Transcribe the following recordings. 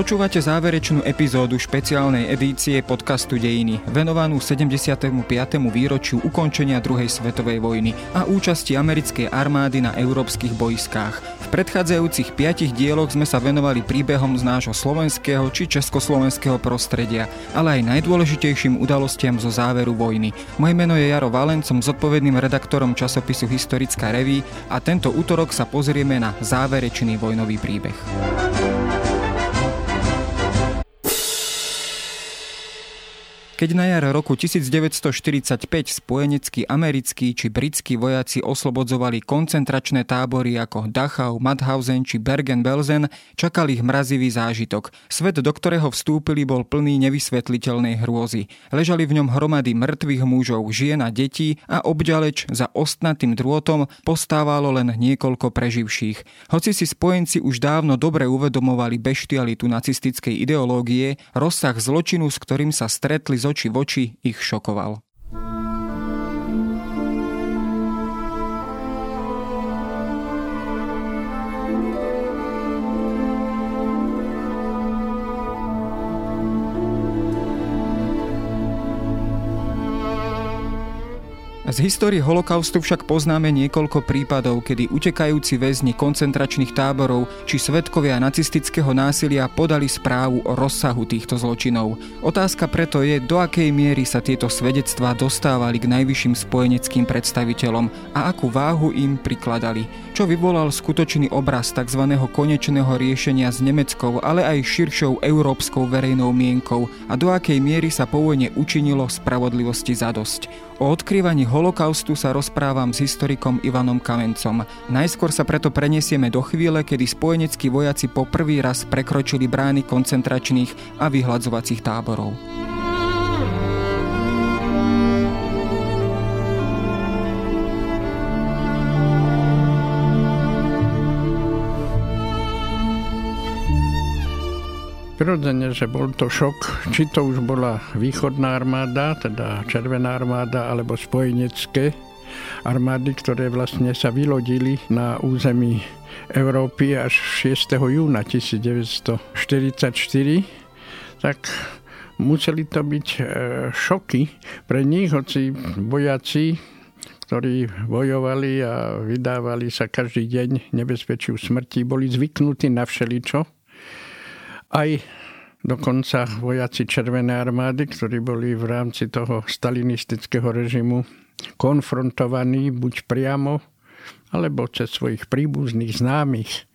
Počúvate záverečnú epizódu špeciálnej edície podcastu Dejiny, venovanú 75. výročiu ukončenia druhej svetovej vojny a účasti americkej armády na európskych boiskách. V predchádzajúcich piatich dieloch sme sa venovali príbehom z nášho slovenského či československého prostredia, ale aj najdôležitejším udalostiam zo záveru vojny. Moje meno je Jaro Valen, som zodpovedným redaktorom časopisu Historická reví a tento útorok sa pozrieme na záverečný vojnový príbeh. Keď na jar roku 1945 spojeneckí americkí či britskí vojaci oslobodzovali koncentračné tábory ako Dachau, Mauthausen či Bergen-Belsen, čakal ich mrazivý zážitok. Svet, do ktorého vstúpili, bol plný nevysvetliteľnej hrôzy. Ležali v ňom hromady mŕtvych mužov, žien a detí a obďaleč za ostnatým drôtom postávalo len niekoľko preživších. Hoci si spojenci už dávno dobre uvedomovali beštialitu nacistickej ideológie, rozsah zločinu, s ktorým sa stretli zo oči v oči ich šokoval. Z histórie holokaustu však poznáme niekoľko prípadov, kedy utekajúci väzni koncentračných táborov či svetkovia nacistického násilia podali správu o rozsahu týchto zločinov. Otázka preto je, do akej miery sa tieto svedectvá dostávali k najvyšším spojeneckým predstaviteľom a akú váhu im prikladali, čo vyvolal skutočný obraz tzv. konečného riešenia s nemeckou, ale aj širšou európskou verejnou mienkou a do akej miery sa po vojne učinilo spravodlivosti zadosť. O odkrývaní holokaustu sa rozprávam s historikom Ivanom Kamencom. Najskôr sa preto preniesieme do chvíle, kedy spojeneckí vojaci po prvý raz prekročili brány koncentračných a vyhľadzovacích táborov. Prirodzene, že bol to šok, či to už bola východná armáda, teda Červená armáda, alebo spojenecké armády, ktoré vlastne sa vylodili na území Európy až 6. júna 1944, tak museli to byť e, šoky pre nich, hoci vojaci ktorí bojovali a vydávali sa každý deň nebezpečiu smrti, boli zvyknutí na všeličo aj dokonca vojaci Červenej armády, ktorí boli v rámci toho stalinistického režimu konfrontovaní buď priamo, alebo cez svojich príbuzných známych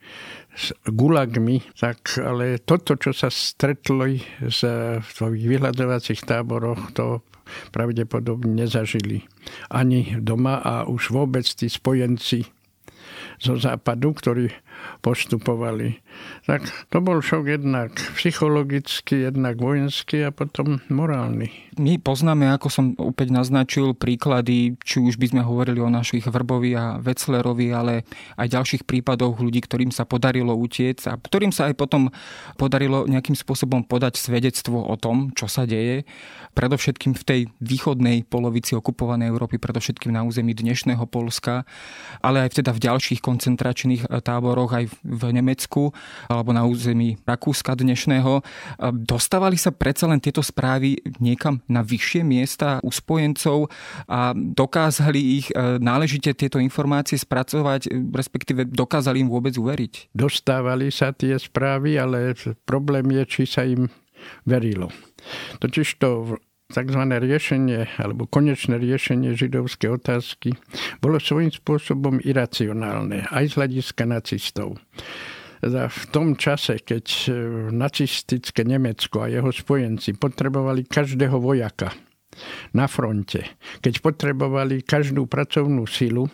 s gulagmi, tak ale toto, čo sa stretlo z, v svojich vyhľadovacích táboroch, to pravdepodobne nezažili ani doma a už vôbec tí spojenci zo západu, ktorí postupovali. Tak to bol šok jednak psychologický, jednak vojenský a potom morálny. My poznáme, ako som opäť naznačil, príklady, či už by sme hovorili o našich Vrbovi a Veclerovi, ale aj ďalších prípadoch ľudí, ktorým sa podarilo utiec a ktorým sa aj potom podarilo nejakým spôsobom podať svedectvo o tom, čo sa deje. Predovšetkým v tej východnej polovici okupovanej Európy, predovšetkým na území dnešného Polska, ale aj teda v ďalších koncentračných táboroch aj v Nemecku alebo na území Rakúska dnešného. Dostávali sa predsa len tieto správy niekam na vyššie miesta u spojencov a dokázali ich e, náležite tieto informácie spracovať, respektíve dokázali im vôbec uveriť? Dostávali sa tie správy, ale problém je, či sa im verilo. Totiž to tzv. riešenie alebo konečné riešenie židovskej otázky bolo svojím spôsobom iracionálne aj z hľadiska nacistov. V tom čase, keď e, nacistické Nemecko a jeho spojenci potrebovali každého vojaka na fronte, keď potrebovali každú pracovnú silu,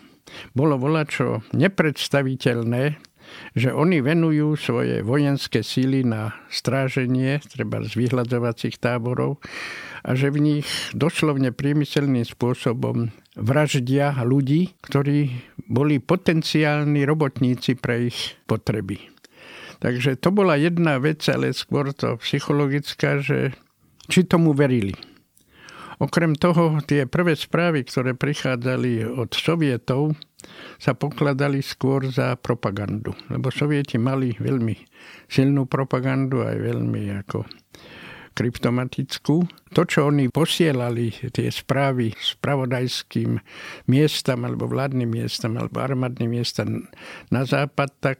bolo volačo nepredstaviteľné, že oni venujú svoje vojenské síly na stráženie, treba z vyhľadzovacích táborov, a že v nich doslovne priemyselným spôsobom vraždia ľudí, ktorí boli potenciálni robotníci pre ich potreby. Takže to bola jedna vec, ale skôr to psychologická, že či tomu verili. Okrem toho, tie prvé správy, ktoré prichádzali od sovietov, sa pokladali skôr za propagandu. Lebo sovieti mali veľmi silnú propagandu, aj veľmi ako kryptomatickú. To, čo oni posielali, tie správy spravodajským miestam, alebo vládnym miestam, alebo armádnym miestam na západ, tak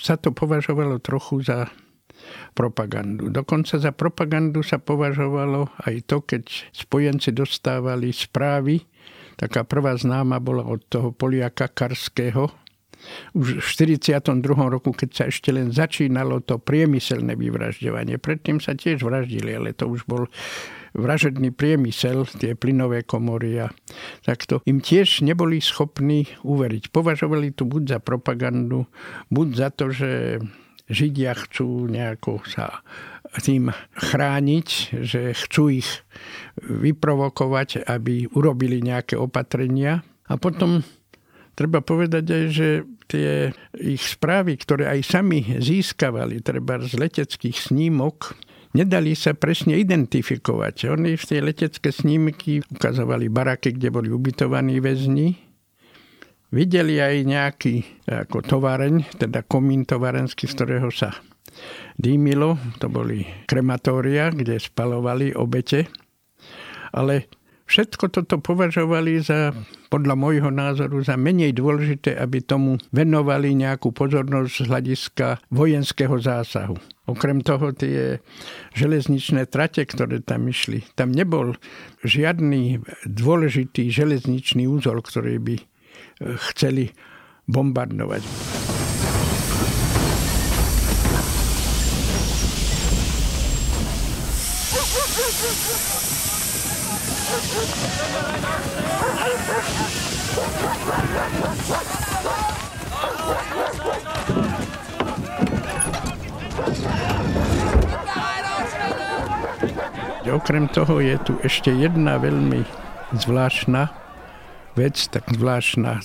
sa to považovalo trochu za propagandu. Dokonca za propagandu sa považovalo aj to, keď spojenci dostávali správy. Taká prvá známa bola od toho Poliaka Karského, už v 42. roku, keď sa ešte len začínalo to priemyselné vyvražďovanie. Predtým sa tiež vraždili, ale to už bol vražedný priemysel, tie plynové komory a takto. Im tiež neboli schopní uveriť. Považovali to buď za propagandu, buď za to, že Židia chcú nejako sa tým chrániť, že chcú ich vyprovokovať, aby urobili nejaké opatrenia. A potom treba povedať aj, že tie ich správy, ktoré aj sami získavali, treba z leteckých snímok, nedali sa presne identifikovať. Oni v tej letecké snímky ukazovali baraky, kde boli ubytovaní väzni, Videli aj nejaký ako továreň, teda komín továrenský, z ktorého sa dýmilo. To boli krematória, kde spalovali obete. Ale všetko toto považovali za, podľa môjho názoru, za menej dôležité, aby tomu venovali nejakú pozornosť z hľadiska vojenského zásahu. Okrem toho tie železničné trate, ktoré tam išli, tam nebol žiadny dôležitý železničný úzol, ktorý by chceli bombardovať. Okrem toho je tu ešte jedna veľmi zvláštna vec, tak zvláštna,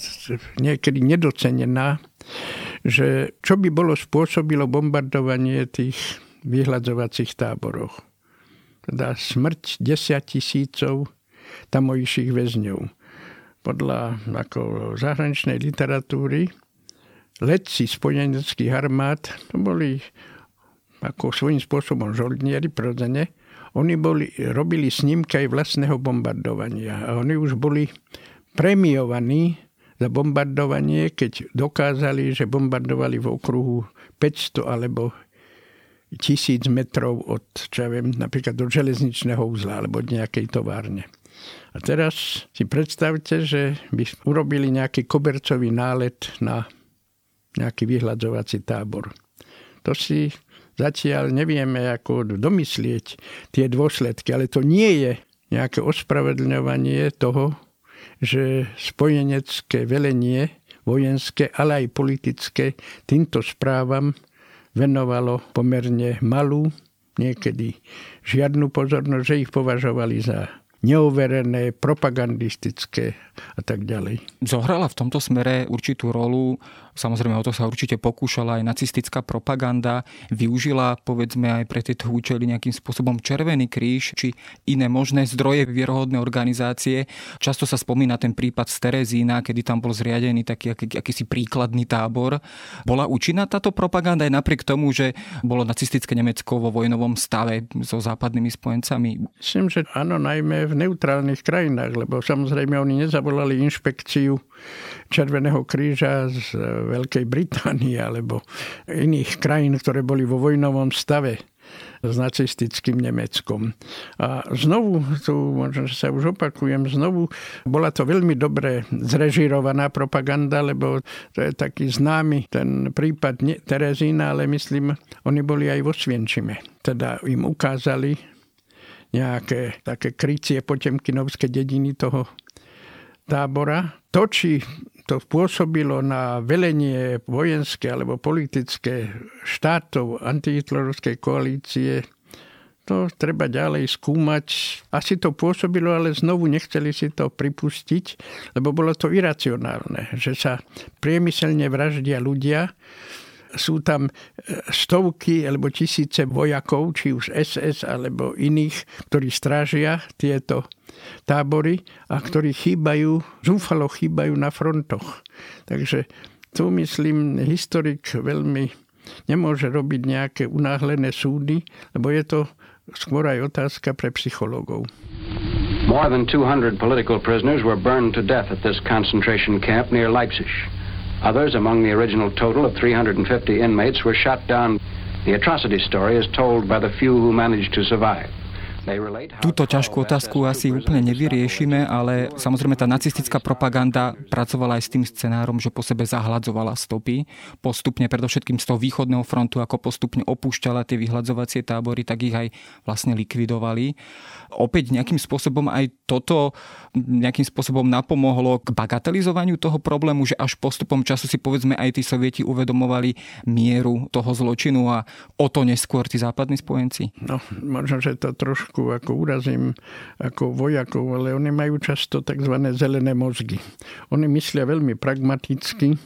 niekedy nedocenená, že čo by bolo spôsobilo bombardovanie tých vyhľadzovacích táborov. Teda smrť 10 tisícov tamojších väzňov. Podľa ako zahraničnej literatúry letci spojeneckých armád, to boli ako svojím spôsobom žoldnieri, prirodzene, oni boli, robili snímky aj vlastného bombardovania. A oni už boli premiovaní za bombardovanie, keď dokázali, že bombardovali v okruhu 500 alebo tisíc metrov od, čo ja viem, napríklad do železničného uzla alebo od nejakej továrne. A teraz si predstavte, že by urobili nejaký kobercový nálet na nejaký vyhľadzovací tábor. To si zatiaľ nevieme ako domyslieť tie dôsledky, ale to nie je nejaké ospravedlňovanie toho, že spojenecké velenie, vojenské, ale aj politické, týmto správam venovalo pomerne malú, niekedy žiadnu pozornosť, že ich považovali za neoverené, propagandistické a tak ďalej. Zohrala v tomto smere určitú rolu Samozrejme, o to sa určite pokúšala aj nacistická propaganda. Využila, povedzme, aj pre tieto účely nejakým spôsobom Červený kríž či iné možné zdroje vierohodné organizácie. Často sa spomína ten prípad z Terezína, kedy tam bol zriadený taký aký, akýsi príkladný tábor. Bola účinná táto propaganda aj napriek tomu, že bolo nacistické Nemecko vo vojnovom stave so západnými spojencami? Myslím, že áno, najmä v neutrálnych krajinách, lebo samozrejme oni nezavolali inšpekciu Červeného kríža z Veľkej Británie alebo iných krajín, ktoré boli vo vojnovom stave s nacistickým Nemeckom. A znovu, tu možno, sa už opakujem, znovu bola to veľmi dobre zrežirovaná propaganda, lebo to je taký známy ten prípad Terezína, ale myslím, oni boli aj vo Svienčime. Teda im ukázali nejaké také krycie potemkinovské dediny toho tábora. To, či to pôsobilo na velenie vojenské alebo politické štátov antihitlerovskej koalície, to treba ďalej skúmať. Asi to pôsobilo, ale znovu nechceli si to pripustiť, lebo bolo to iracionálne, že sa priemyselne vraždia ľudia, sú tam e, stovky alebo tisíce vojakov, či už SS alebo iných, ktorí strážia tieto tábory a ktorí chýbajú, zúfalo chýbajú na frontoch. Takže tu myslím, historik veľmi nemôže robiť nejaké unáhlené súdy, lebo je to skôr aj otázka pre psychológov. More than 200 political prisoners were burned to death at this concentration camp near Leipzig. Others, among the original total of 350 inmates, were shot down. The atrocity story is told by the few who managed to survive. Túto ťažkú otázku asi úplne nevyriešime, ale samozrejme tá nacistická propaganda pracovala aj s tým scenárom, že po sebe zahladzovala stopy. Postupne, predovšetkým z toho východného frontu, ako postupne opúšťala tie vyhladzovacie tábory, tak ich aj vlastne likvidovali. Opäť nejakým spôsobom aj toto nejakým spôsobom napomohlo k bagatelizovaniu toho problému, že až postupom času si povedzme aj tí sovieti uvedomovali mieru toho zločinu a o to neskôr tí západní spojenci? No, možno, že to trošku trošku ako urazím ako vojakov, ale oni majú často tzv. zelené mozgy. Oni myslia veľmi pragmaticky,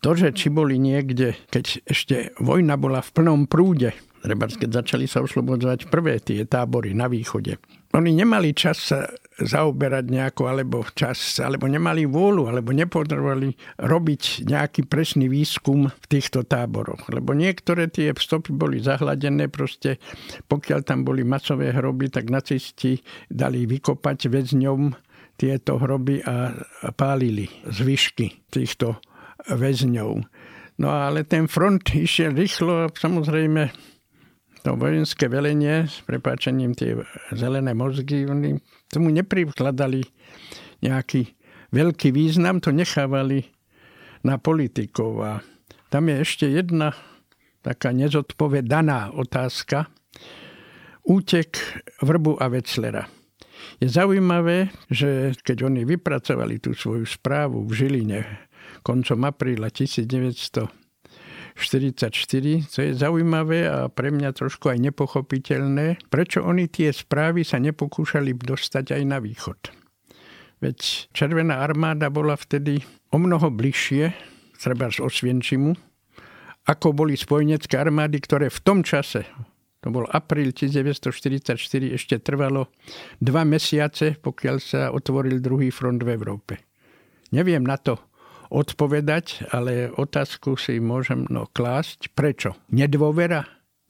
to, že či boli niekde, keď ešte vojna bola v plnom prúde, treba keď začali sa oslobodzovať prvé tie tábory na východe, oni nemali čas sa zaoberať nejako, alebo čas, alebo nemali vôľu, alebo nepotrebovali robiť nejaký presný výskum v týchto táboroch. Lebo niektoré tie stopy boli zahladené, proste pokiaľ tam boli masové hroby, tak nacisti dali vykopať väzňom tieto hroby a pálili zvyšky týchto väzňov. No ale ten front išiel rýchlo a samozrejme to vojenské velenie, s prepáčením tie zelené mozgy, oni tomu neprikladali nejaký veľký význam, to nechávali na politikov. A tam je ešte jedna taká nezodpovedaná otázka. Útek Vrbu a Veclera. Je zaujímavé, že keď oni vypracovali tú svoju správu v Žiline koncom apríla 1900 44, co je zaujímavé a pre mňa trošku aj nepochopiteľné, prečo oni tie správy sa nepokúšali dostať aj na východ. Veď Červená armáda bola vtedy o mnoho bližšie, treba z Osvienčimu, ako boli spojenecké armády, ktoré v tom čase, to bol apríl 1944, ešte trvalo dva mesiace, pokiaľ sa otvoril druhý front v Európe. Neviem na to odpovedať, ale otázku si môžem no, klásť. Prečo? Nedôvera?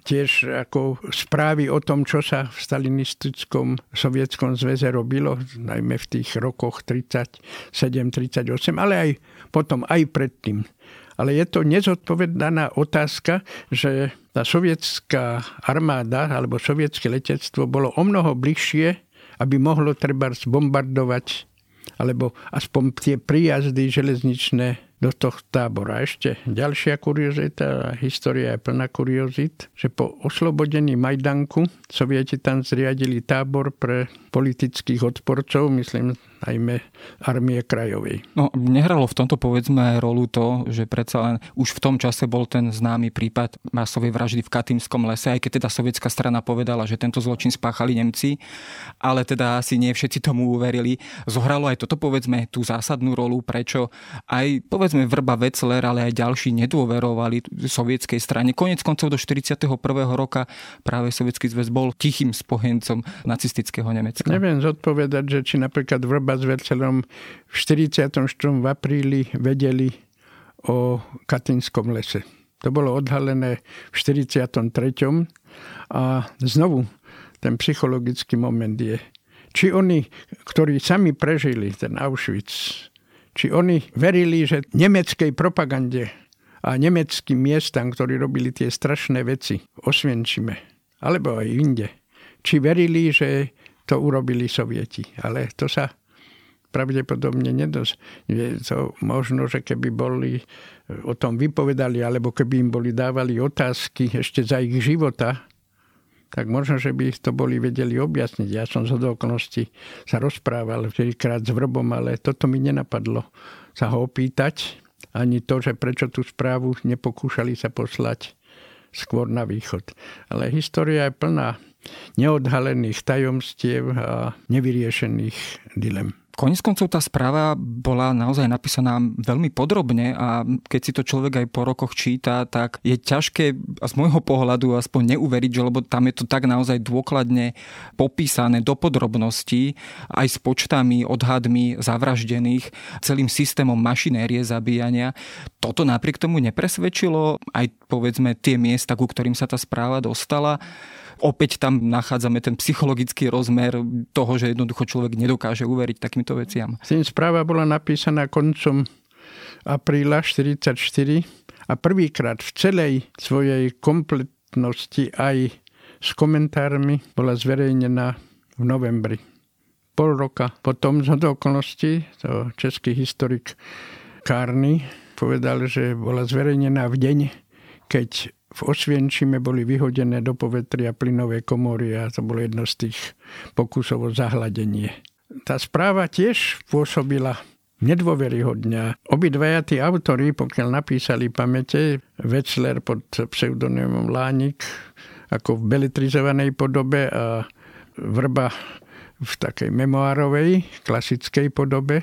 Tiež ako správy o tom, čo sa v stalinistickom sovietskom zväze robilo, najmä v tých rokoch 37-38, ale aj potom, aj predtým. Ale je to nezodpovedaná otázka, že tá sovietská armáda alebo sovietské letectvo bolo o mnoho bližšie, aby mohlo treba zbombardovať alebo aspoň tie príjazdy železničné do tohto tábora. Ešte ďalšia kuriozita, história je plná kuriozit, že po oslobodení Majdanku sovieti tam zriadili tábor pre politických odporcov, myslím najmä armie krajovej. No, nehralo v tomto povedzme rolu to, že predsa len už v tom čase bol ten známy prípad masovej vraždy v Katímskom lese, aj keď teda sovietská strana povedala, že tento zločin spáchali Nemci, ale teda asi nie všetci tomu uverili. Zohralo aj toto povedzme tú zásadnú rolu, prečo aj povedzme Vrba Vecler, ale aj ďalší nedôverovali sovietskej strane. Konec koncov do 41. roka práve sovietský zväz bol tichým spojencom nacistického Nemecka. Neviem zodpovedať, že či napríklad Vrba Vercelom v 44. v apríli vedeli o Katinskom lese. To bolo odhalené v 43. A znovu ten psychologický moment je, či oni, ktorí sami prežili ten Auschwitz, či oni verili, že nemeckej propagande a nemeckým miestam, ktorí robili tie strašné veci Osvienčime, alebo aj inde, či verili, že to urobili Sovieti. Ale to sa pravdepodobne nedos. Je to možno, že keby boli o tom vypovedali, alebo keby im boli dávali otázky ešte za ich života, tak možno, že by to boli vedeli objasniť. Ja som z okolností sa rozprával vždykrát s Vrbom, ale toto mi nenapadlo sa ho opýtať. Ani to, že prečo tú správu nepokúšali sa poslať skôr na východ. Ale história je plná neodhalených tajomstiev a nevyriešených dilem. Konec koncov tá správa bola naozaj napísaná veľmi podrobne a keď si to človek aj po rokoch číta, tak je ťažké z môjho pohľadu aspoň neuveriť, že lebo tam je to tak naozaj dôkladne popísané do podrobností aj s počtami, odhadmi zavraždených, celým systémom mašinérie zabíjania. Toto napriek tomu nepresvedčilo aj povedzme tie miesta, ku ktorým sa tá správa dostala opäť tam nachádzame ten psychologický rozmer toho, že jednoducho človek nedokáže uveriť takýmto veciam. Tým správa bola napísaná koncom apríla 1944 a prvýkrát v celej svojej kompletnosti aj s komentármi bola zverejnená v novembri. Pol roka potom z okolností to český historik Kárny povedal, že bola zverejnená v deň, keď v Osvienčime boli vyhodené do povetria plynové komory a to bolo jedno z tých pokusov o zahladenie. Tá správa tiež pôsobila nedôveryhodňa. Obidvaja tí autory, pokiaľ napísali pamäte, Wetzler pod pseudonymom Lánik, ako v beletrizovanej podobe a Vrba v takej memoárovej, klasickej podobe,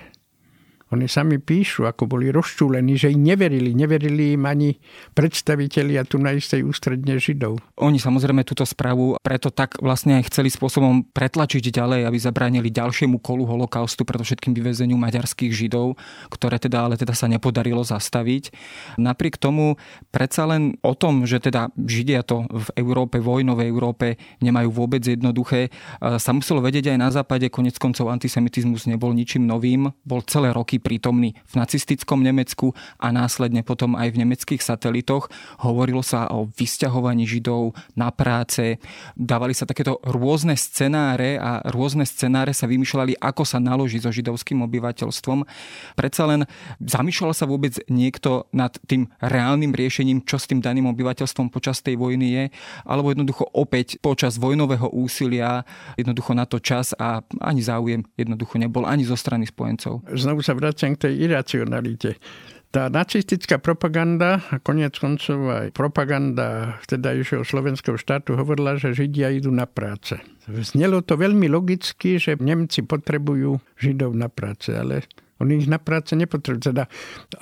oni sami píšu, ako boli rozčúlení, že im neverili. Neverili im ani predstavitelia tu na istej ústredne Židov. Oni samozrejme túto správu preto tak vlastne aj chceli spôsobom pretlačiť ďalej, aby zabránili ďalšiemu kolu holokaustu, všetkým vyvezeniu maďarských Židov, ktoré teda ale teda sa nepodarilo zastaviť. Napriek tomu predsa len o tom, že teda Židia to v Európe, vojnovej Európe nemajú vôbec jednoduché, sa muselo vedieť aj na západe. Konec koncov antisemitizmus nebol ničím novým, bol celé roky prítomný v nacistickom Nemecku a následne potom aj v nemeckých satelitoch. Hovorilo sa o vysťahovaní Židov na práce, dávali sa takéto rôzne scenáre a rôzne scenáre sa vymýšľali, ako sa naloží so židovským obyvateľstvom. Predsa len zamýšľal sa vôbec niekto nad tým reálnym riešením, čo s tým daným obyvateľstvom počas tej vojny je, alebo jednoducho opäť počas vojnového úsilia jednoducho na to čas a ani záujem jednoducho nebol ani zo strany spojencov. Znovu sa vracem k tej iracionalite. Tá nacistická propaganda a konec koncov aj propaganda vtedajšieho slovenského štátu hovorila, že Židia idú na práce. Znelo to veľmi logicky, že Nemci potrebujú Židov na práce, ale oni ich na práce nepotrebujú. Teda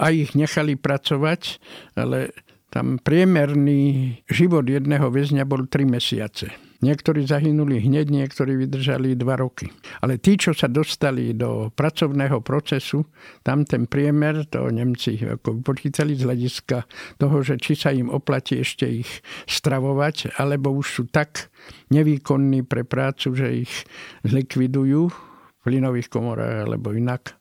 aj ich nechali pracovať, ale tam priemerný život jedného väzňa bol 3 mesiace. Niektorí zahynuli hneď, niektorí vydržali dva roky. Ale tí, čo sa dostali do pracovného procesu, tam ten priemer, to Nemci ako počítali z hľadiska toho, že či sa im oplatí ešte ich stravovať, alebo už sú tak nevýkonní pre prácu, že ich zlikvidujú v plynových komorách alebo inak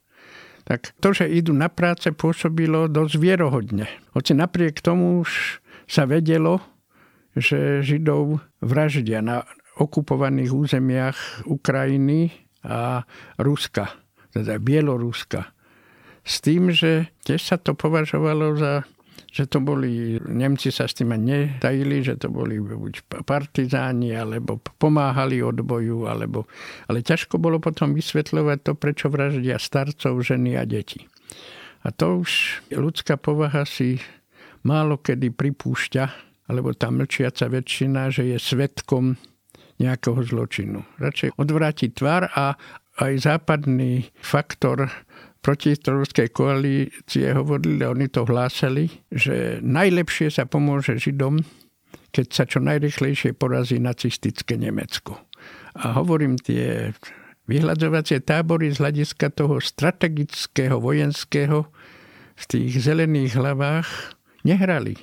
tak to, že idú na práce, pôsobilo dosť vierohodne. Hoci napriek tomu už sa vedelo, že Židov vraždia na okupovaných územiach Ukrajiny a Ruska, teda Bieloruska. S tým, že tiež sa to považovalo za že to boli, Nemci sa s tým netajili, že to boli buď partizáni, alebo pomáhali odboju, alebo, ale ťažko bolo potom vysvetľovať to, prečo vraždia starcov, ženy a deti. A to už ľudská povaha si málo kedy pripúšťa, alebo tá mlčiaca väčšina, že je svetkom nejakého zločinu. Radšej odvrátiť tvár a aj západný faktor protistrovskej koalície hovorili, oni to hlásali, že najlepšie sa pomôže Židom, keď sa čo najrychlejšie porazí nacistické Nemecko. A hovorím, tie vyhľadzovacie tábory z hľadiska toho strategického, vojenského v tých zelených hlavách nehrali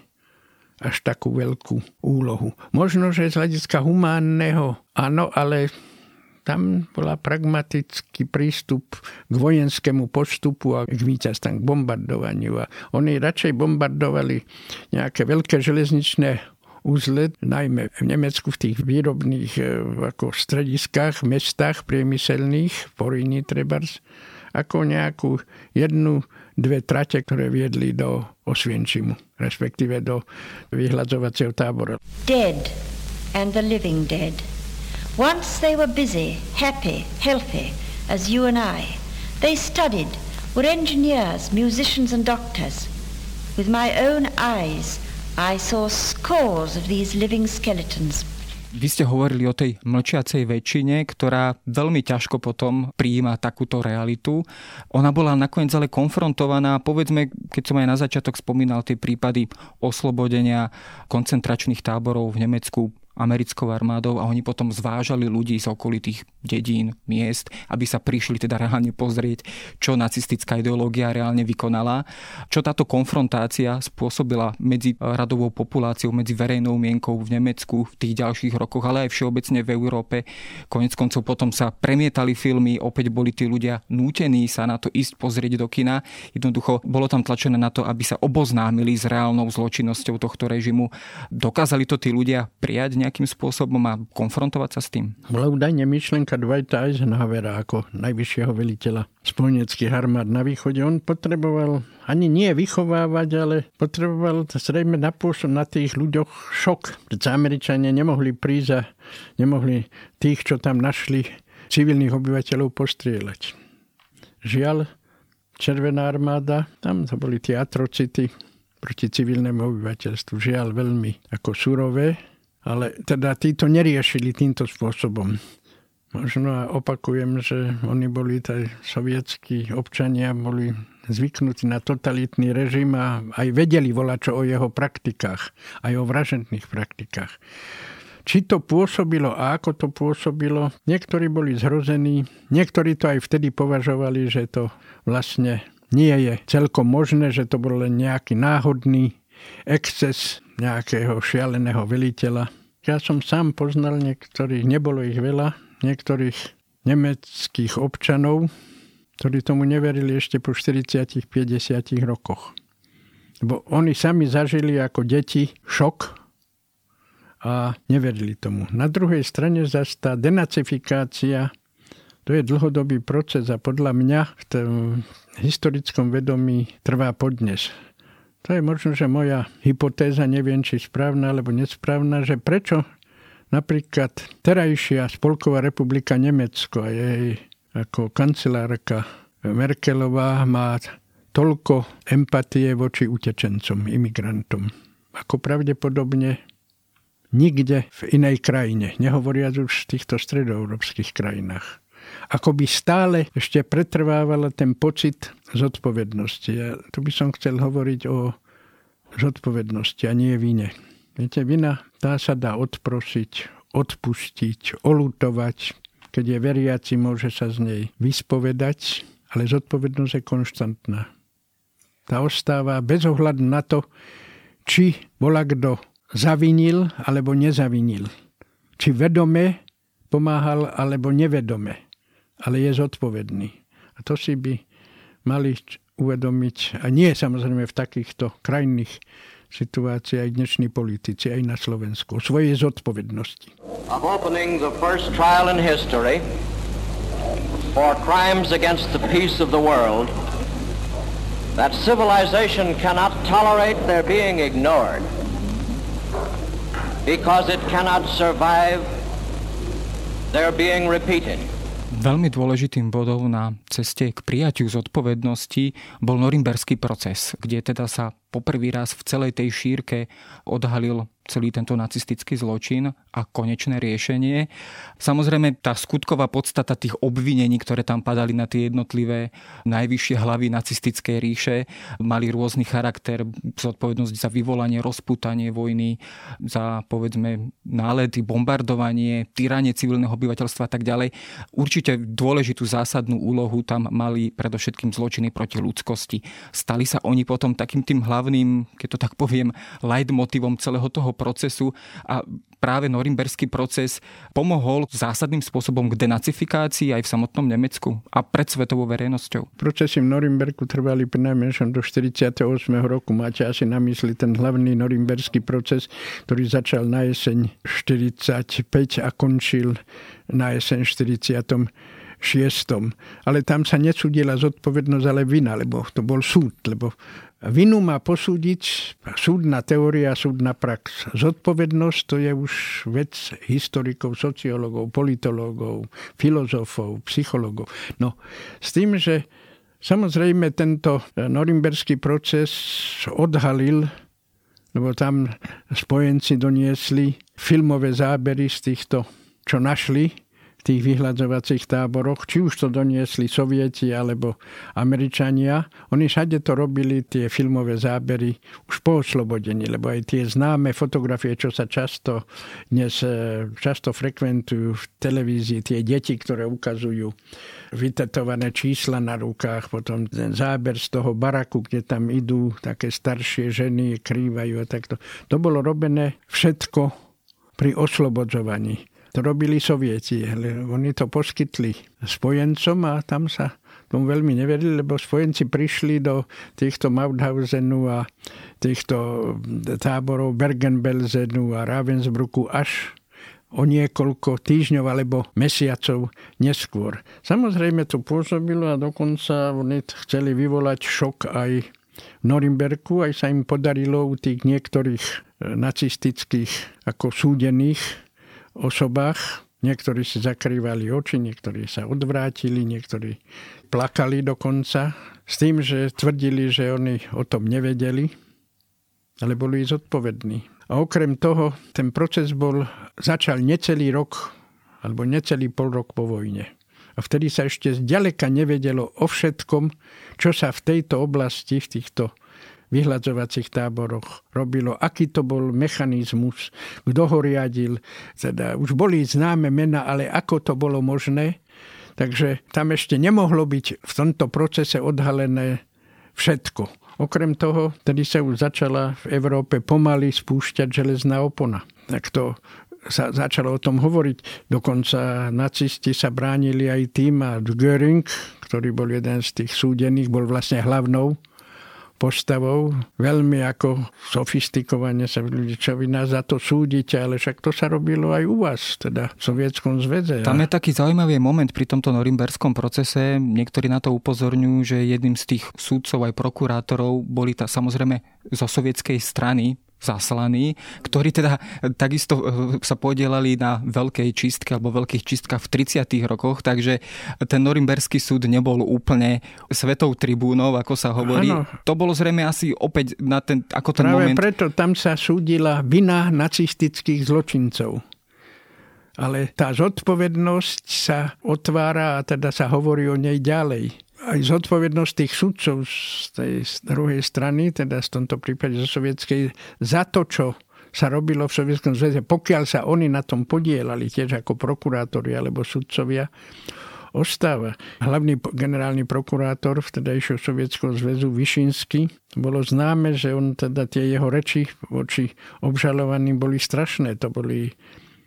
až takú veľkú úlohu. Možno, že z hľadiska humánneho áno, ale tam bola pragmatický prístup k vojenskému postupu a k víťazstvom, k bombardovaniu. A oni radšej bombardovali nejaké veľké železničné úzle, najmä v Nemecku v tých výrobných e, ako strediskách, mestách priemyselných, Poríni trebárs, ako nejakú jednu dve trate, ktoré viedli do Osvienčimu, respektíve do vyhľadzovacieho tábora. Dead and the living dead. Once they were busy, happy, healthy, as you and I. They studied, were engineers, musicians and doctors. With my own eyes, I saw scores of these living skeletons. Vy ste hovorili o tej mlčiacej väčšine, ktorá veľmi ťažko potom prijíma takúto realitu. Ona bola nakoniec ale konfrontovaná, povedzme, keď som aj na začiatok spomínal tie prípady oslobodenia koncentračných táborov v Nemecku, americkou armádou a oni potom zvážali ľudí z okolitých dedín, miest, aby sa prišli teda reálne pozrieť, čo nacistická ideológia reálne vykonala, čo táto konfrontácia spôsobila medzi radovou populáciou, medzi verejnou mienkou v Nemecku v tých ďalších rokoch, ale aj všeobecne v Európe. Konec koncov potom sa premietali filmy, opäť boli tí ľudia nútení sa na to ísť pozrieť do kina. Jednoducho bolo tam tlačené na to, aby sa oboznámili s reálnou zločinnosťou tohto režimu. Dokázali to tí ľudia prijať nejakým spôsobom a konfrontovať sa s tým? Bola údajne myšlenka Dwighta Eisenhowera ako najvyššieho veliteľa spojeneckých armád na východe. On potreboval ani nie vychovávať, ale potreboval zrejme napôsob na tých ľuďoch šok. Pretože Američania nemohli prísť a nemohli tých, čo tam našli, civilných obyvateľov postrieľať. Žiaľ, Červená armáda, tam to boli tie atrocity proti civilnému obyvateľstvu. Žiaľ, veľmi ako surové ale teda títo neriešili týmto spôsobom. Možno opakujem, že oni boli, taj sovietskí občania, boli zvyknutí na totalitný režim a aj vedeli volať o jeho praktikách, aj o vražedných praktikách. Či to pôsobilo a ako to pôsobilo, niektorí boli zhrození, niektorí to aj vtedy považovali, že to vlastne nie je celkom možné, že to bol len nejaký náhodný exces nejakého šialeného veliteľa. Ja som sám poznal niektorých, nebolo ich veľa, niektorých nemeckých občanov, ktorí tomu neverili ešte po 40-50 rokoch. Lebo oni sami zažili ako deti šok a neverili tomu. Na druhej strane zase tá denacifikácia, to je dlhodobý proces a podľa mňa v tom historickom vedomí trvá podnes. To je možno, že moja hypotéza, neviem, či správna alebo nesprávna, že prečo napríklad terajšia Spolková republika Nemecko a jej ako kancelárka Merkelová má toľko empatie voči utečencom, imigrantom. Ako pravdepodobne nikde v inej krajine, nehovoriac už v týchto stredoeurópskych krajinách ako by stále ešte pretrvávala ten pocit zodpovednosti. Ja tu by som chcel hovoriť o zodpovednosti a nie vine. Viete, vina tá sa dá odprosiť, odpustiť, olutovať. Keď je veriaci, môže sa z nej vyspovedať, ale zodpovednosť je konštantná. Tá ostáva bez ohľadu na to, či bola kto zavinil alebo nezavinil. Či vedome pomáhal alebo nevedome ale je zodpovedný. A to si by mali uvedomiť, a nie samozrejme v takýchto krajných situáciách aj dnešní politici, aj na Slovensku, o svojej zodpovednosti. Of opening the first trial in history for crimes against the peace of the world, that civilization cannot tolerate their being ignored because it cannot survive their being repeated. Veľmi dôležitým bodom na ceste k prijatiu zodpovednosti bol norimberský proces, kde teda sa poprvý raz v celej tej šírke odhalil celý tento nacistický zločin a konečné riešenie. Samozrejme, tá skutková podstata tých obvinení, ktoré tam padali na tie jednotlivé najvyššie hlavy nacistickej ríše, mali rôzny charakter, zodpovednosť za vyvolanie, rozputanie vojny, za povedzme nálety, bombardovanie, tyranie civilného obyvateľstva a tak ďalej. Určite dôležitú zásadnú úlohu tam mali predovšetkým zločiny proti ľudskosti. Stali sa oni potom takým tým hlavným, keď to tak poviem, leitmotivom celého toho procesu a práve norimberský proces pomohol zásadným spôsobom k denacifikácii aj v samotnom Nemecku a pred svetovou verejnosťou. Procesy v Norimberku trvali najmenšom do 48. roku. Máte asi na mysli ten hlavný norimberský proces, ktorý začal na jeseň 45 a končil na jeseň 40 šiestom. Ale tam sa nesúdila zodpovednosť, ale vina, lebo to bol súd, lebo Vinu má posúdiť súdna teória, súdna prax. Zodpovednosť to je už vec historikov, sociológov, politológov, filozofov, psychológov. No, s tým, že samozrejme tento norimberský proces odhalil, lebo tam spojenci doniesli filmové zábery z týchto, čo našli tých vyhľadzovacích táboroch, či už to doniesli Sovieti alebo Američania. Oni všade to robili, tie filmové zábery, už po oslobodení, lebo aj tie známe fotografie, čo sa často dnes e, často frekventujú v televízii, tie deti, ktoré ukazujú vytetované čísla na rukách, potom ten záber z toho baraku, kde tam idú také staršie ženy, krývajú a takto. To bolo robené všetko pri oslobodzovaní to robili sovieti. Oni to poskytli spojencom a tam sa tomu veľmi neverili, lebo spojenci prišli do týchto Mauthausenu a týchto táborov Bergen-Belsenu a Ravensbrücku až o niekoľko týždňov alebo mesiacov neskôr. Samozrejme to pôsobilo a dokonca oni chceli vyvolať šok aj v Norimberku, aj sa im podarilo u tých niektorých e, nacistických ako súdených osobách. Niektorí si zakrývali oči, niektorí sa odvrátili, niektorí plakali dokonca s tým, že tvrdili, že oni o tom nevedeli, ale boli zodpovední. A okrem toho, ten proces bol, začal necelý rok, alebo necelý pol rok po vojne. A vtedy sa ešte zďaleka nevedelo o všetkom, čo sa v tejto oblasti, v týchto vyhľadzovacích táboroch robilo, aký to bol mechanizmus, kto ho riadil. Teda už boli známe mena, ale ako to bolo možné. Takže tam ešte nemohlo byť v tomto procese odhalené všetko. Okrem toho, tedy sa už začala v Európe pomaly spúšťať železná opona. Tak to sa začalo o tom hovoriť. Dokonca nacisti sa bránili aj tým a Göring, ktorý bol jeden z tých súdených, bol vlastne hlavnou postavou. Veľmi ako sofistikovane sa ľudí, nás za to súdite, ale však to sa robilo aj u vás, teda v Sovietskom zväze. Tam je taký zaujímavý moment pri tomto norimberskom procese. Niektorí na to upozorňujú, že jedným z tých súdcov aj prokurátorov boli tá samozrejme zo sovietskej strany, zaslaní, ktorí teda takisto e, sa podielali na veľkej čistke alebo veľkých čistkách v 30. rokoch, takže ten Norimberský súd nebol úplne svetou tribúnou, ako sa hovorí. Ano. To bolo zrejme asi opäť na ten, ako ten Práve moment... preto tam sa súdila vina nacistických zločincov. Ale tá zodpovednosť sa otvára a teda sa hovorí o nej ďalej aj zodpovednosť tých sudcov z tej druhej strany, teda v tomto prípade zo sovietskej, za to, čo sa robilo v Sovietskom zväze, pokiaľ sa oni na tom podielali, tiež ako prokurátori alebo sudcovia, ostáva. Hlavný generálny prokurátor vtedajšieho Sovietskeho zväzu Višinsky bolo známe, že on teda tie jeho reči voči obžalovaným boli strašné. To boli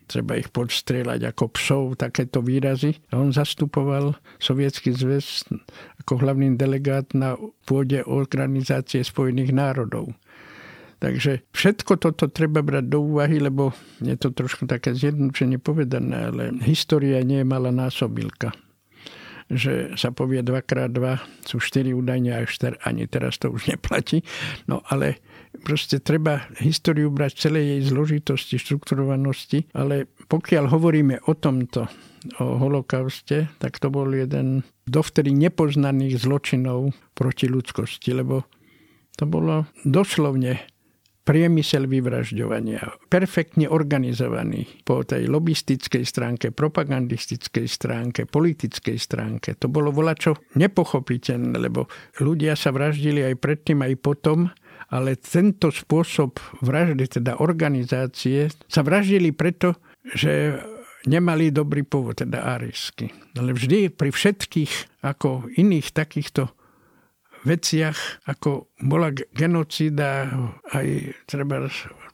treba ich podstrieľať ako psov, takéto výrazy. On zastupoval Sovietský zväz ako hlavný delegát na pôde Organizácie spojených národov. Takže všetko toto treba brať do úvahy, lebo je to trošku také zjednodušene povedané, ale história nie je malá násobilka že sa povie 2x2 sú 4 údajne a 4, ani teraz to už neplatí. No ale proste treba históriu brať celej jej zložitosti, štrukturovanosti, ale pokiaľ hovoríme o tomto, o holokauste, tak to bol jeden dovtedy nepoznaných zločinov proti ľudskosti, lebo to bolo doslovne priemysel vyvražďovania, perfektne organizovaný po tej lobistickej stránke, propagandistickej stránke, politickej stránke. To bolo volačo nepochopiteľné, lebo ľudia sa vraždili aj predtým, aj potom, ale tento spôsob vraždy, teda organizácie, sa vraždili preto, že nemali dobrý pôvod, teda árisky. Ale vždy pri všetkých ako iných takýchto veciach, ako bola genocída aj treba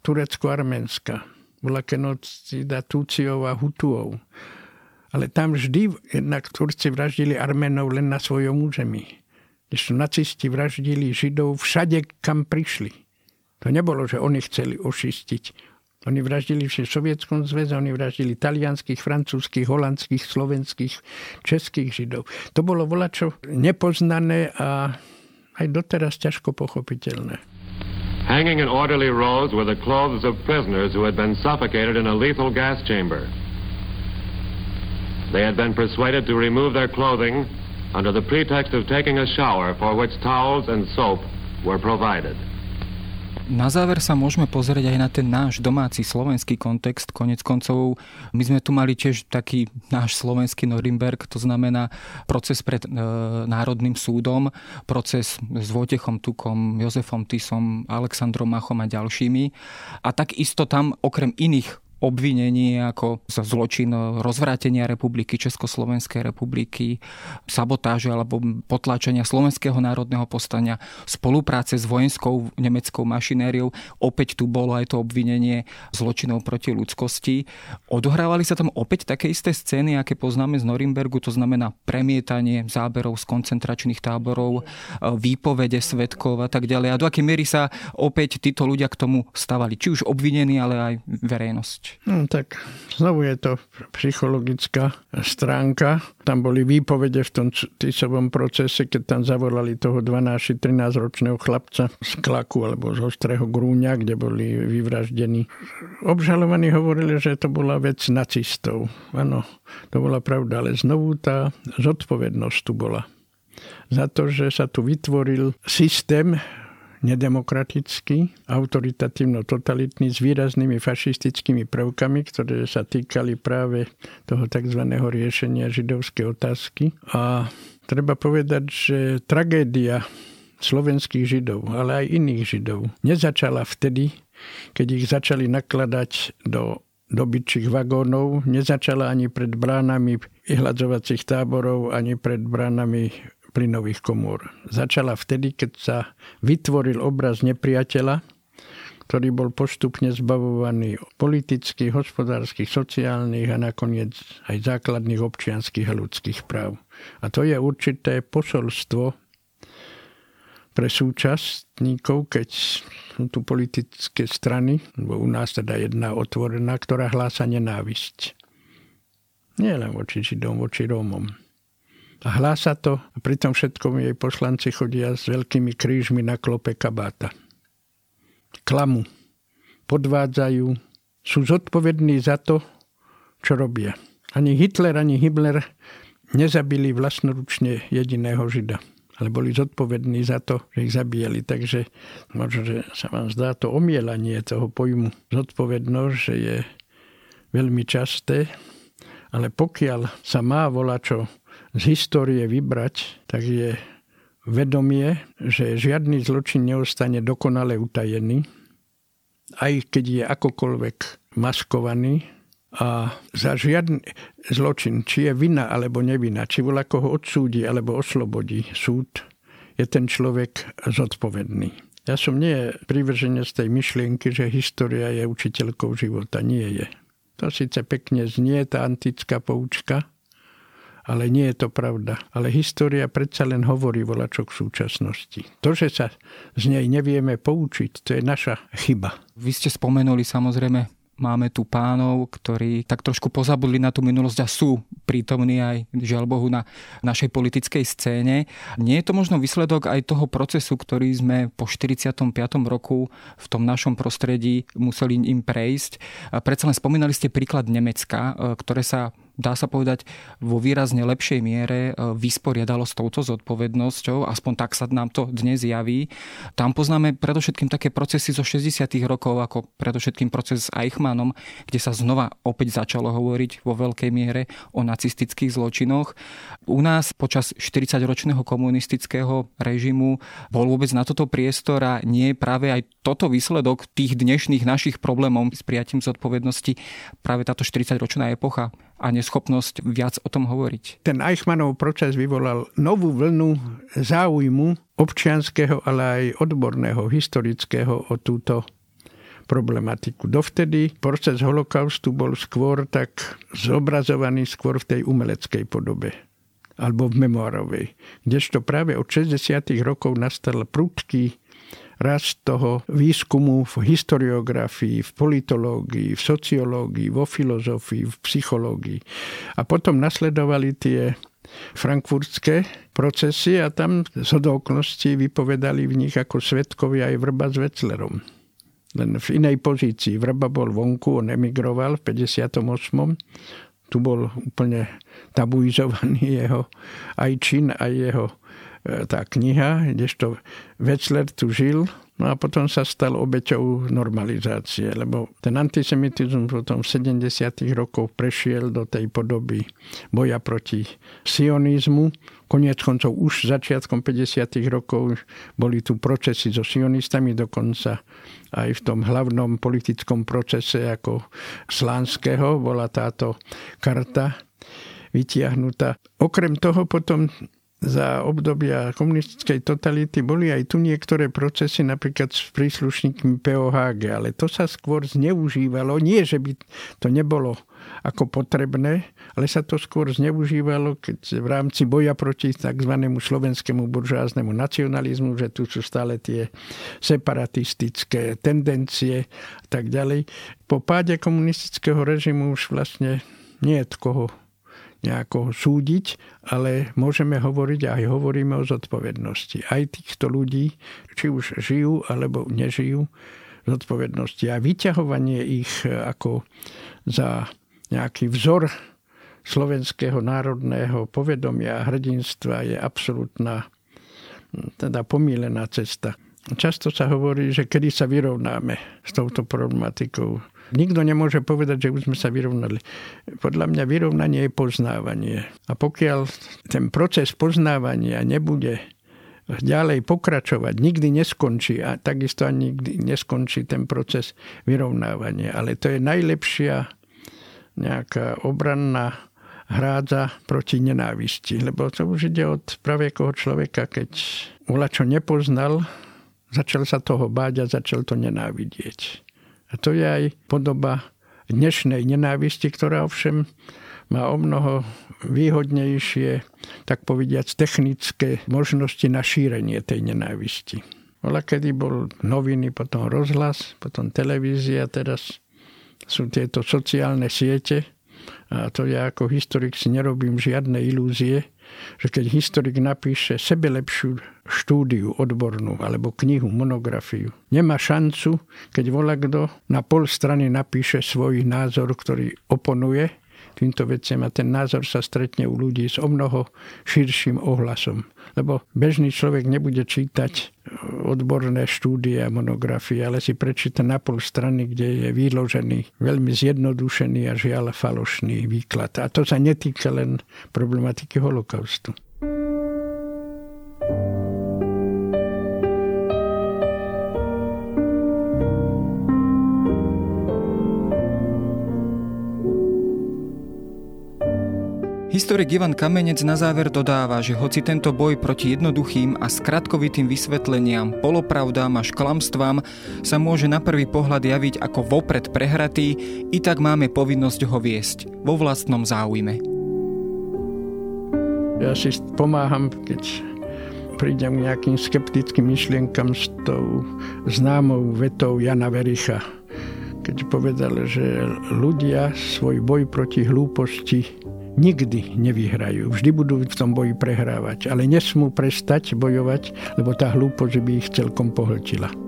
turecko-arménska, bola genocída Túciov a Hutuov. Ale tam vždy jednak Turci vraždili Arménov len na svojom území. Ešte nacisti vraždili Židov všade, kam prišli. To nebolo, že oni chceli ošistiť. Oni vraždili v Sovietskom zväze, oni vraždili talianských, francúzských, holandských, slovenských, českých Židov. To bolo volačo nepoznané a aj doteraz ťažko pochopiteľné. Hanging in orderly rows were the clothes of prisoners who had been suffocated in a lethal gas chamber. They had been persuaded to remove their clothing under the pretext of taking a shower for which towels and soap were provided. Na záver sa môžeme pozrieť aj na ten náš domáci slovenský kontext. Konec koncov, my sme tu mali tiež taký náš slovenský Norimberg, to znamená proces pred e, Národným súdom, proces s Vojtechom Tukom, Jozefom Tisom, Alexandrom Machom a ďalšími. A takisto tam okrem iných obvinení ako za zločin rozvrátenia republiky, Československej republiky, sabotáže alebo potláčania slovenského národného postania, spolupráce s vojenskou nemeckou mašinériou. Opäť tu bolo aj to obvinenie zločinov proti ľudskosti. Odohrávali sa tam opäť také isté scény, aké poznáme z Norimbergu, to znamená premietanie záberov z koncentračných táborov, výpovede svetkov a tak ďalej. A do akej miery sa opäť títo ľudia k tomu stavali, či už obvinení, ale aj verejnosť. No, tak znovu je to psychologická stránka. Tam boli výpovede v tom tisovom procese, keď tam zavolali toho 12-13 ročného chlapca z Klaku alebo z Ostrého Grúňa, kde boli vyvraždení. Obžalovaní hovorili, že to bola vec nacistov. Áno, to bola pravda, ale znovu tá zodpovednosť tu bola. Za to, že sa tu vytvoril systém nedemokratický, autoritatívno-totalitný s výraznými fašistickými prvkami, ktoré sa týkali práve toho tzv. riešenia židovskej otázky. A treba povedať, že tragédia slovenských židov, ale aj iných židov, nezačala vtedy, keď ich začali nakladať do dobyčích vagónov, nezačala ani pred bránami vyhľadzovacích táborov, ani pred bránami plynových komôr. Začala vtedy, keď sa vytvoril obraz nepriateľa, ktorý bol postupne zbavovaný politických, hospodárskych, sociálnych a nakoniec aj základných občianských a ľudských práv. A to je určité posolstvo pre súčasníkov, keď sú tu politické strany, bo u nás teda jedna otvorená, ktorá hlása nenávisť. Nie len voči Židom, voči Rómom. A hlása to a pri tom všetkom jej poslanci chodia s veľkými krížmi na klope kabáta. Klamu, podvádzajú, sú zodpovední za to, čo robia. Ani Hitler, ani Himmler nezabili vlastnoručne jediného Žida ale boli zodpovední za to, že ich zabíjali. Takže možno, že sa vám zdá to omielanie toho pojmu zodpovednosť, že je veľmi časté, ale pokiaľ sa má volačo z histórie vybrať, tak je vedomie, že žiadny zločin neostane dokonale utajený, aj keď je akokoľvek maskovaný a za žiadny zločin, či je vina alebo nevina, či voľa koho odsúdi alebo oslobodí súd, je ten človek zodpovedný. Ja som nie privrženie z tej myšlienky, že história je učiteľkou života. Nie je. To síce pekne znie, tá antická poučka, ale nie je to pravda. Ale história predsa len hovorí volačok v súčasnosti. To, že sa z nej nevieme poučiť, to je naša chyba. Vy ste spomenuli samozrejme máme tu pánov, ktorí tak trošku pozabudli na tú minulosť a sú prítomní aj, žiaľ Bohu, na našej politickej scéne. Nie je to možno výsledok aj toho procesu, ktorý sme po 45. roku v tom našom prostredí museli im prejsť. Predsa len spomínali ste príklad Nemecka, ktoré sa dá sa povedať, vo výrazne lepšej miere e, vysporiadalo s touto zodpovednosťou, aspoň tak sa nám to dnes javí. Tam poznáme predovšetkým také procesy zo 60. rokov, ako predovšetkým proces s Eichmannom, kde sa znova opäť začalo hovoriť vo veľkej miere o nacistických zločinoch. U nás počas 40-ročného komunistického režimu bol vôbec na toto priestor a nie práve aj toto výsledok tých dnešných našich problémov s prijatím zodpovednosti práve táto 40-ročná epocha a neschopnosť viac o tom hovoriť. Ten Eichmannov proces vyvolal novú vlnu záujmu občianského, ale aj odborného, historického o túto problematiku. Dovtedy proces holokaustu bol skôr tak zobrazovaný skôr v tej umeleckej podobe alebo v memoárovej. Kdežto práve od 60. rokov nastal prudký rast toho výskumu v historiografii, v politológii, v sociológii, vo filozofii, v psychológii. A potom nasledovali tie frankfurtské procesy a tam z okolností vypovedali v nich ako svetkovia aj Vrba s Veclerom. Len v inej pozícii. Vrba bol vonku, on emigroval v 58. Tu bol úplne tabuizovaný jeho aj čin, aj jeho tá kniha, kdežto Wetzler tu žil No a potom sa stal obeťou normalizácie, lebo ten antisemitizmus potom v 70. rokoch prešiel do tej podoby boja proti sionizmu. Koniec koncov už začiatkom 50. rokov boli tu procesy so sionistami, dokonca aj v tom hlavnom politickom procese ako Slánskeho bola táto karta vytiahnutá. Okrem toho potom za obdobia komunistickej totality boli aj tu niektoré procesy, napríklad s príslušníkmi POHG, ale to sa skôr zneužívalo. Nie, že by to nebolo ako potrebné, ale sa to skôr zneužívalo keď v rámci boja proti tzv. slovenskému buržáznemu nacionalizmu, že tu sú stále tie separatistické tendencie a tak ďalej. Po páde komunistického režimu už vlastne nie je koho nejako súdiť, ale môžeme hovoriť a aj hovoríme o zodpovednosti. Aj týchto ľudí, či už žijú alebo nežijú, zodpovednosti a vyťahovanie ich ako za nejaký vzor slovenského národného povedomia a hrdinstva je absolútna teda pomílená cesta. Často sa hovorí, že kedy sa vyrovnáme s touto problematikou Nikto nemôže povedať, že už sme sa vyrovnali. Podľa mňa vyrovnanie je poznávanie. A pokiaľ ten proces poznávania nebude ďalej pokračovať, nikdy neskončí a takisto ani nikdy neskončí ten proces vyrovnávania. Ale to je najlepšia nejaká obranná hrádza proti nenávisti. Lebo to už ide od praviekoho človeka, keď čo nepoznal, začal sa toho báť a začal to nenávidieť. A to je aj podoba dnešnej nenávisti, ktorá ovšem má o mnoho výhodnejšie, tak povediac, technické možnosti na šírenie tej nenávisti. Ola kedy bol noviny, potom rozhlas, potom televízia, teraz sú tieto sociálne siete. A to ja ako historik si nerobím žiadne ilúzie, že keď historik napíše sebe lepšiu štúdiu odbornú alebo knihu, monografiu, nemá šancu, keď volá kto na pol strany napíše svoj názor, ktorý oponuje týmto veciam a ten názor sa stretne u ľudí s o mnoho širším ohlasom. Lebo bežný človek nebude čítať odborné štúdie a monografie, ale si prečíta na pol strany, kde je vyložený veľmi zjednodušený a žiaľ falošný výklad. A to sa netýka len problematiky holokaustu. Historik Ivan Kamenec na záver dodáva, že hoci tento boj proti jednoduchým a skratkovitým vysvetleniam, polopravdám až klamstvám sa môže na prvý pohľad javiť ako vopred prehratý, i tak máme povinnosť ho viesť vo vlastnom záujme. Ja si pomáham, keď prídem k nejakým skeptickým myšlienkam s tou známou vetou Jana Vericha, keď povedal, že ľudia svoj boj proti hlúposti nikdy nevyhrajú. Vždy budú v tom boji prehrávať, ale nesmú prestať bojovať, lebo tá hlúposť by ich celkom pohltila.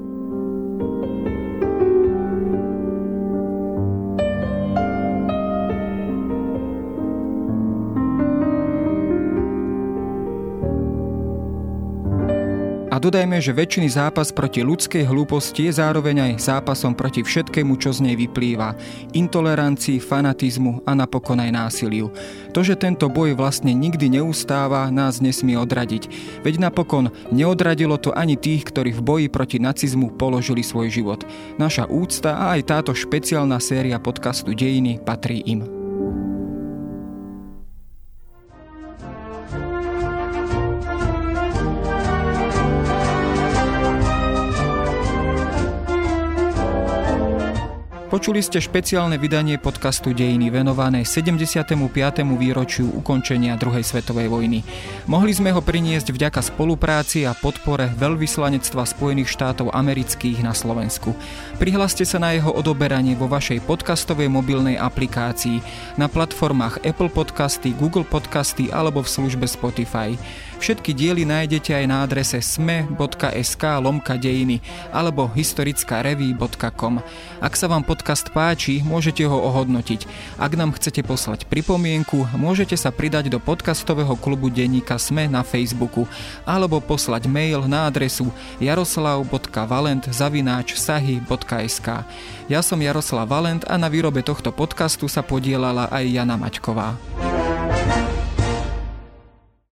A dodajme, že väčšiný zápas proti ľudskej hlúposti je zároveň aj zápasom proti všetkému, čo z nej vyplýva. Intolerancii, fanatizmu a napokon aj násiliu. To, že tento boj vlastne nikdy neustáva, nás nesmie odradiť. Veď napokon neodradilo to ani tých, ktorí v boji proti nacizmu položili svoj život. Naša úcta a aj táto špeciálna séria podcastu Dejiny patrí im. Počuli ste špeciálne vydanie podcastu Dejiny venované 75. výročiu ukončenia druhej svetovej vojny. Mohli sme ho priniesť vďaka spolupráci a podpore Veľvyslanectva Spojených štátov amerických na Slovensku. Prihláste sa na jeho odoberanie vo vašej podcastovej mobilnej aplikácii na platformách Apple Podcasty, Google Podcasty alebo v službe Spotify. Všetky diely nájdete aj na adrese sme.sk lomka dejiny alebo historickareví.com. Ak sa vám podcast páči, môžete ho ohodnotiť. Ak nám chcete poslať pripomienku, môžete sa pridať do podcastového klubu denníka Sme na Facebooku alebo poslať mail na adresu SK. Ja som Jaroslav Valent a na výrobe tohto podcastu sa podielala aj Jana Maťková.